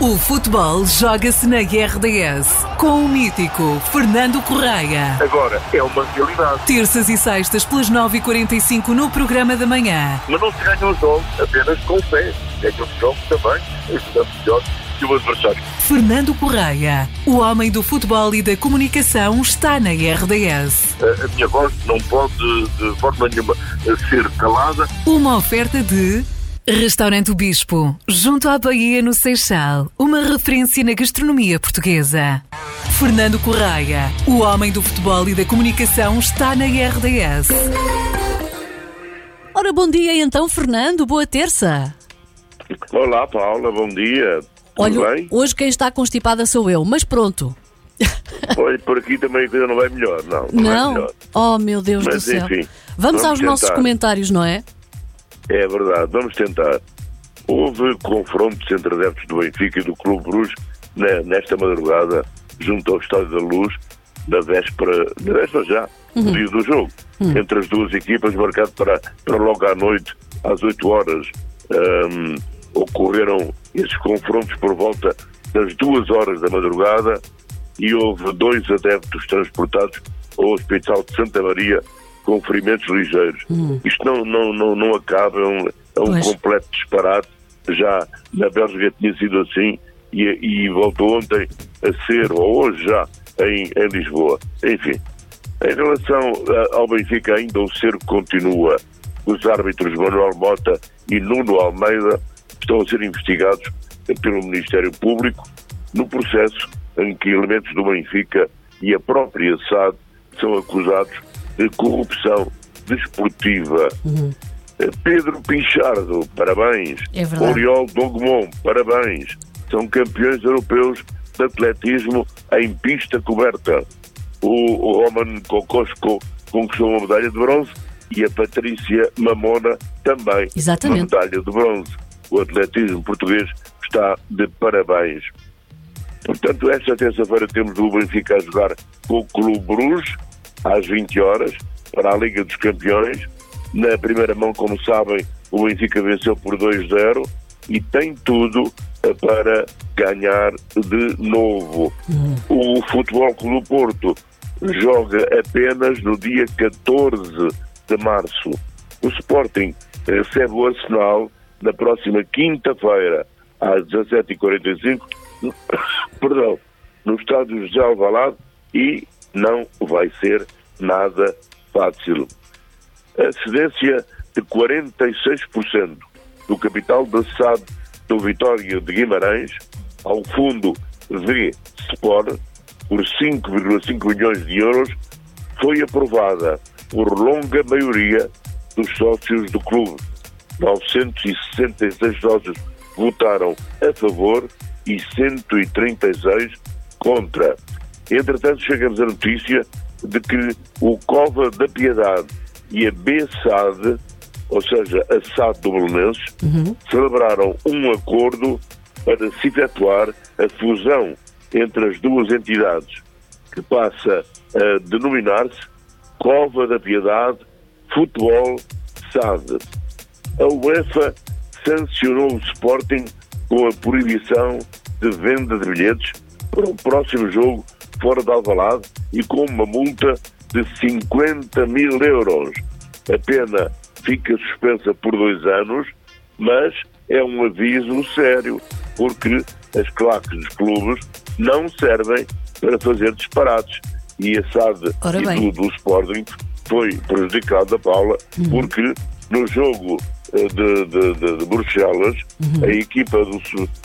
O futebol joga-se na RDS com o mítico Fernando Correia. Agora é uma realidade. Terças e sextas pelas 9h45 no programa da manhã. Mas não se ganha os jogos apenas com fé. Ganha os jogos também, ajudando melhor que o adversário. Fernando Correia, o homem do futebol e da comunicação, está na RDS. A, a minha voz não pode de forma nenhuma ser calada. Uma oferta de Restaurante o Bispo, junto à Bahia no Seixal, uma referência na gastronomia portuguesa. Fernando Correia, o homem do futebol e da comunicação, está na RDS. Ora, bom dia então, Fernando, boa terça. Olá, Paula, bom dia. Tudo Olha, bem? hoje quem está constipada sou eu, mas pronto. Olha, por aqui também a coisa não vai melhor, não. Não, Não? melhor. Oh, meu Deus Mas, do céu. enfim, vamos, vamos aos nossos tentar. comentários, não é? É verdade, vamos tentar. Houve confrontos entre adeptos do Benfica e do Clube Bruges ne- nesta madrugada, junto ao Estádio da Luz, da véspera, da véspera já, no dia do jogo, entre as duas equipas, marcado para, para logo à noite, às 8 horas. Ahm, ocorreram esses confrontos por volta das duas horas da madrugada e houve dois adeptos transportados ao Hospital de Santa Maria com ferimentos ligeiros. Isto não, não, não, não acaba, é um, é um completo disparate. Já na Bélgica tinha sido assim e, e voltou ontem a ser, ou hoje já, em, em Lisboa. Enfim, em relação ao Benfica, ainda o cerco continua. Os árbitros Manuel Mota e Nuno Almeida estão a ser investigados pelo Ministério Público no processo em que elementos do Benfica e a própria SAD são acusados corrupção desportiva. Eh, Pedro Pinchardo, parabéns. É verdade. Oriol Dogmon, parabéns. São campeões europeus de atletismo em pista coberta. O, o Roman Kokosko conquistou uma medalha de bronze e a Patrícia Mamona também Exatamente. uma medalha de bronze. O atletismo português está de parabéns. Portanto, esta terça-feira temos o Benfica a jogar com o Clube Bruges, às 20 horas, para a Liga dos Campeões. Na primeira mão, como sabem, o Benfica venceu por 2-0 e tem tudo eh, para ganhar de novo. O Futebol Clube do Porto joga apenas no dia 14 de março. O Sporting recebe o Arsenal na próxima quinta-feira, às 17h45, perdão, no estádio José Alvalade e não vai ser nada fácil. A cedência de 46% do capital da SAD do Vitória de Guimarães ao fundo V Sport por 5,5 milhões de euros foi aprovada por longa maioria dos sócios do clube. 966 sócios votaram a favor e 136 contra. Entretanto, chegamos à notícia de que o Cova da Piedade e a BSAD, ou seja, a SAD do Belenenses, celebraram um acordo para se efetuar a fusão entre as duas entidades, que passa a denominar-se Cova da Piedade Futebol SAD. A UEFA sancionou o Sporting com a proibição de venda de bilhetes para o próximo jogo fora de Alvalade e com uma multa de 50 mil euros. A pena fica suspensa por dois anos, mas é um aviso sério, porque as claques dos clubes não servem para fazer disparates. E a SAD Ora e bem. do, do Sporting foi prejudicada, Paula, porque no jogo eh, de, de, de- de Bruxelas, a equipa do,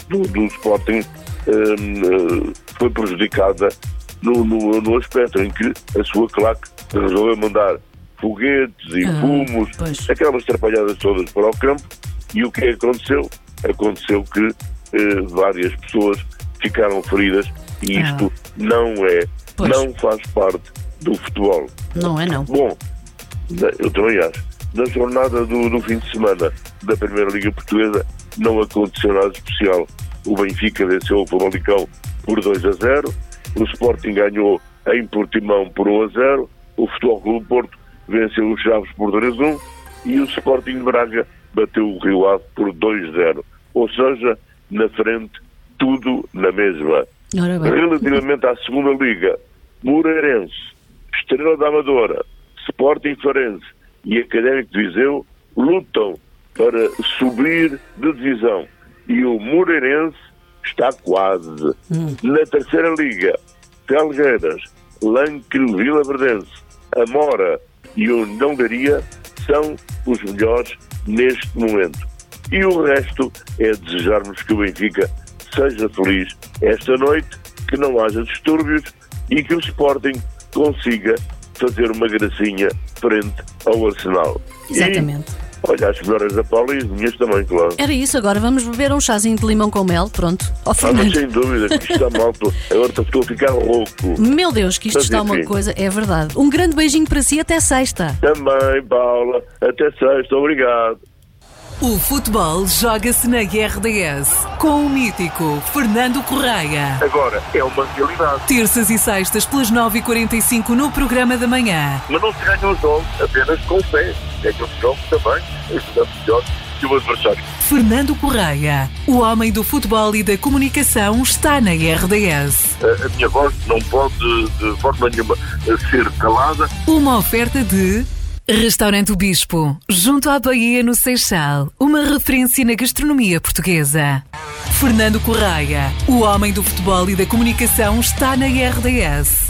do, do Sporting eh, eh, foi prejudicada no, no, no aspecto em que a sua claque resolveu mandar foguetes e Ah, fumos, pois. aquelas trapalhadas todas para o campo, e o que é que aconteceu? Aconteceu que eh, várias pessoas ficaram feridas e Ah. isto não é, Pois. não faz parte do futebol. Não é não. Bom, eu também acho. Na jornada do, do fim de semana da Primeira Liga Portuguesa não aconteceu nada especial. O Benfica venceu o Famalicão por 2 a 0, o Sporting ganhou em Portimão por 1 a 0, o Futebol Clube Porto venceu os Chaves por 2 a 1 e o Sporting de Braga bateu o Rio Ave por 2 a 0. Ou seja, na frente tudo na mesma. Relativamente à segunda liga, Moreirense, Estrela da Amadora, Sporting Farense e Académico de Viseu lutam para subir de divisão. E o Moreirense está quase. Na terceira liga, Felgueiras, Lanquil Vila Verdense, Amora e o Nongaria são os melhores neste momento. E o resto é desejarmos que o Benfica seja feliz esta noite, que não haja distúrbios e que o Sporting consiga fazer uma gracinha frente ao Arsenal. Exatamente. E, olha, as melhoras da Paula e as minhas também, claro. Era isso, agora vamos beber um chazinho de limão com mel, pronto. Ó Ah, mas Fernando. sem dúvida, que isto está mal. Agora estou a ficar rouco. Meu Deus, que isto Mas está uma enfim. coisa, é verdade. Um grande beijinho para si, até sexta. Também, Paula. Até sexta. Obrigado. O futebol joga-se na RDS com o mítico Fernando Correia. Agora, é uma realidade. Terças e sextas pelas 9h45 no programa da manhã. Mas não se ganham os jogos apenas com fé. Ganham os jogos também, ajudando melhor que o adversário. Fernando Correia, o homem do futebol e da comunicação, está na RDS. A, a minha voz não pode, de forma nenhuma, ser calada. Uma oferta de Restaurante o Bispo, junto à Baía no Seixal, uma referência na gastronomia portuguesa. Fernando Correia, o homem do futebol e da comunicação, está na RDS.